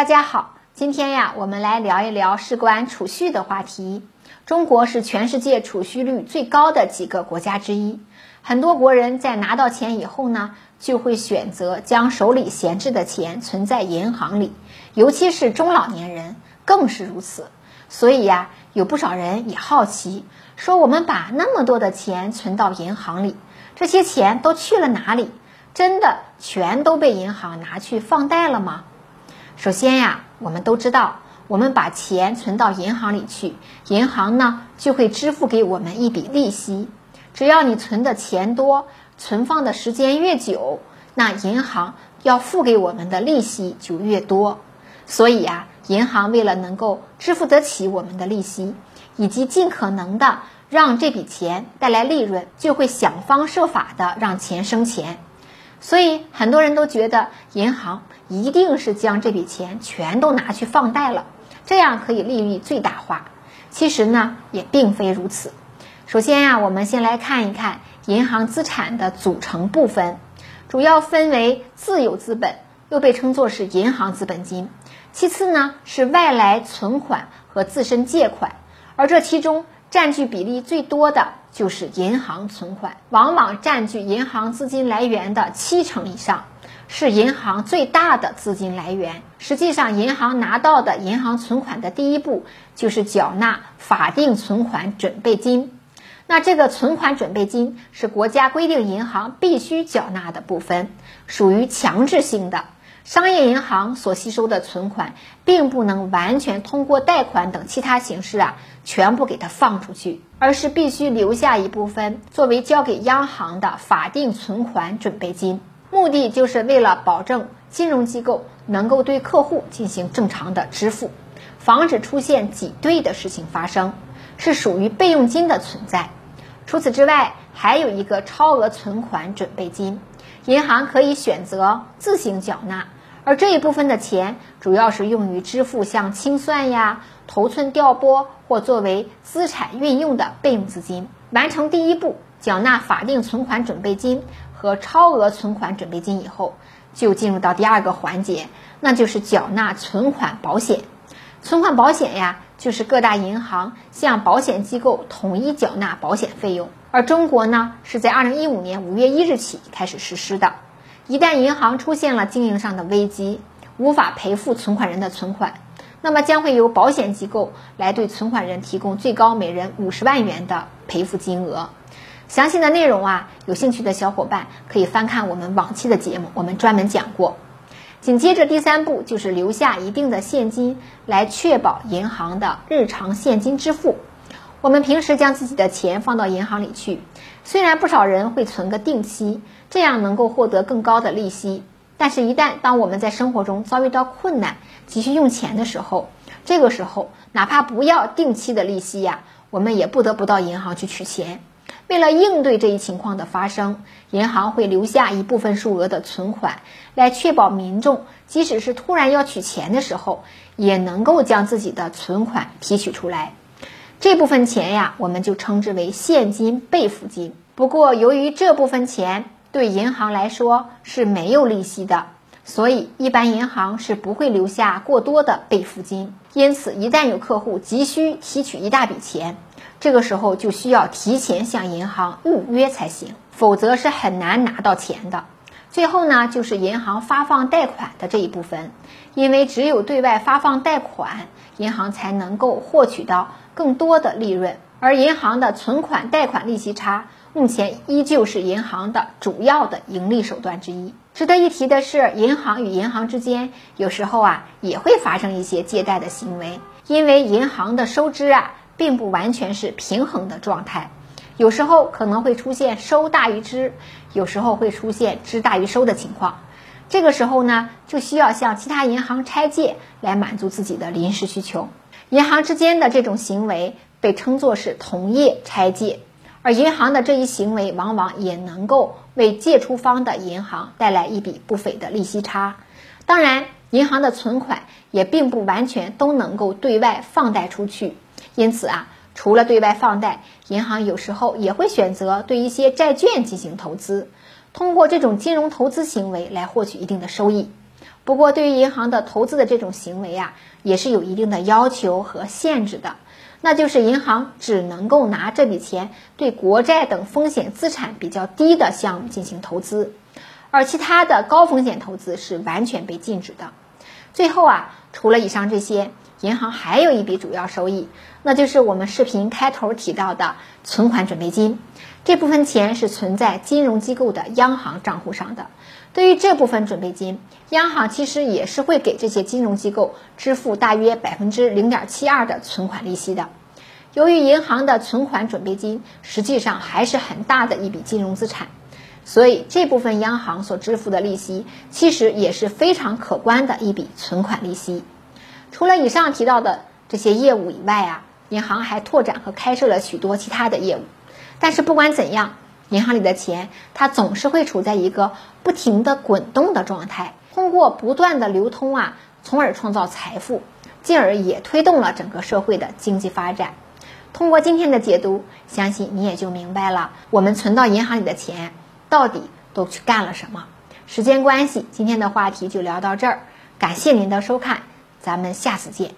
大家好，今天呀，我们来聊一聊事关储蓄的话题。中国是全世界储蓄率最高的几个国家之一，很多国人在拿到钱以后呢，就会选择将手里闲置的钱存在银行里，尤其是中老年人更是如此。所以呀，有不少人也好奇，说我们把那么多的钱存到银行里，这些钱都去了哪里？真的全都被银行拿去放贷了吗？首先呀，我们都知道，我们把钱存到银行里去，银行呢就会支付给我们一笔利息。只要你存的钱多，存放的时间越久，那银行要付给我们的利息就越多。所以呀，银行为了能够支付得起我们的利息，以及尽可能的让这笔钱带来利润，就会想方设法的让钱生钱。所以很多人都觉得银行一定是将这笔钱全都拿去放贷了，这样可以利率最大化。其实呢，也并非如此。首先呀，我们先来看一看银行资产的组成部分，主要分为自有资本，又被称作是银行资本金；其次呢是外来存款和自身借款，而这其中占据比例最多的。就是银行存款，往往占据银行资金来源的七成以上，是银行最大的资金来源。实际上，银行拿到的银行存款的第一步就是缴纳法定存款准备金。那这个存款准备金是国家规定银行必须缴纳的部分，属于强制性的。商业银行所吸收的存款，并不能完全通过贷款等其他形式啊，全部给它放出去，而是必须留下一部分作为交给央行的法定存款准备金。目的就是为了保证金融机构能够对客户进行正常的支付，防止出现挤兑的事情发生，是属于备用金的存在。除此之外，还有一个超额存款准备金，银行可以选择自行缴纳。而这一部分的钱，主要是用于支付像清算呀、头寸调拨或作为资产运用的备用资金。完成第一步，缴纳法定存款准备金和超额存款准备金以后，就进入到第二个环节，那就是缴纳存款保险。存款保险呀，就是各大银行向保险机构统一缴纳保险费用。而中国呢，是在二零一五年五月一日起开始实施的。一旦银行出现了经营上的危机，无法赔付存款人的存款，那么将会由保险机构来对存款人提供最高每人五十万元的赔付金额。详细的内容啊，有兴趣的小伙伴可以翻看我们往期的节目，我们专门讲过。紧接着第三步就是留下一定的现金来确保银行的日常现金支付。我们平时将自己的钱放到银行里去，虽然不少人会存个定期。这样能够获得更高的利息，但是，一旦当我们在生活中遭遇到困难，急需用钱的时候，这个时候哪怕不要定期的利息呀，我们也不得不到银行去取钱。为了应对这一情况的发生，银行会留下一部分数额的存款，来确保民众即使是突然要取钱的时候，也能够将自己的存款提取出来。这部分钱呀，我们就称之为现金备付金。不过，由于这部分钱，对银行来说是没有利息的，所以一般银行是不会留下过多的备付金。因此，一旦有客户急需提取一大笔钱，这个时候就需要提前向银行预约才行，否则是很难拿到钱的。最后呢，就是银行发放贷款的这一部分，因为只有对外发放贷款，银行才能够获取到更多的利润，而银行的存款贷款利息差。目前依旧是银行的主要的盈利手段之一。值得一提的是，银行与银行之间有时候啊也会发生一些借贷的行为，因为银行的收支啊并不完全是平衡的状态，有时候可能会出现收大于支，有时候会出现支大于收的情况。这个时候呢，就需要向其他银行拆借来满足自己的临时需求。银行之间的这种行为被称作是同业拆借。而银行的这一行为，往往也能够为借出方的银行带来一笔不菲的利息差。当然，银行的存款也并不完全都能够对外放贷出去，因此啊，除了对外放贷，银行有时候也会选择对一些债券进行投资，通过这种金融投资行为来获取一定的收益。不过，对于银行的投资的这种行为啊，也是有一定的要求和限制的。那就是银行只能够拿这笔钱对国债等风险资产比较低的项目进行投资，而其他的高风险投资是完全被禁止的。最后啊，除了以上这些，银行还有一笔主要收益，那就是我们视频开头提到的存款准备金。这部分钱是存在金融机构的央行账户上的。对于这部分准备金，央行其实也是会给这些金融机构支付大约百分之零点七二的存款利息的。由于银行的存款准备金实际上还是很大的一笔金融资产，所以这部分央行所支付的利息其实也是非常可观的一笔存款利息。除了以上提到的这些业务以外啊，银行还拓展和开设了许多其他的业务。但是不管怎样，银行里的钱它总是会处在一个不停的滚动的状态，通过不断的流通啊，从而创造财富，进而也推动了整个社会的经济发展。通过今天的解读，相信你也就明白了，我们存到银行里的钱到底都去干了什么。时间关系，今天的话题就聊到这儿，感谢您的收看，咱们下次见。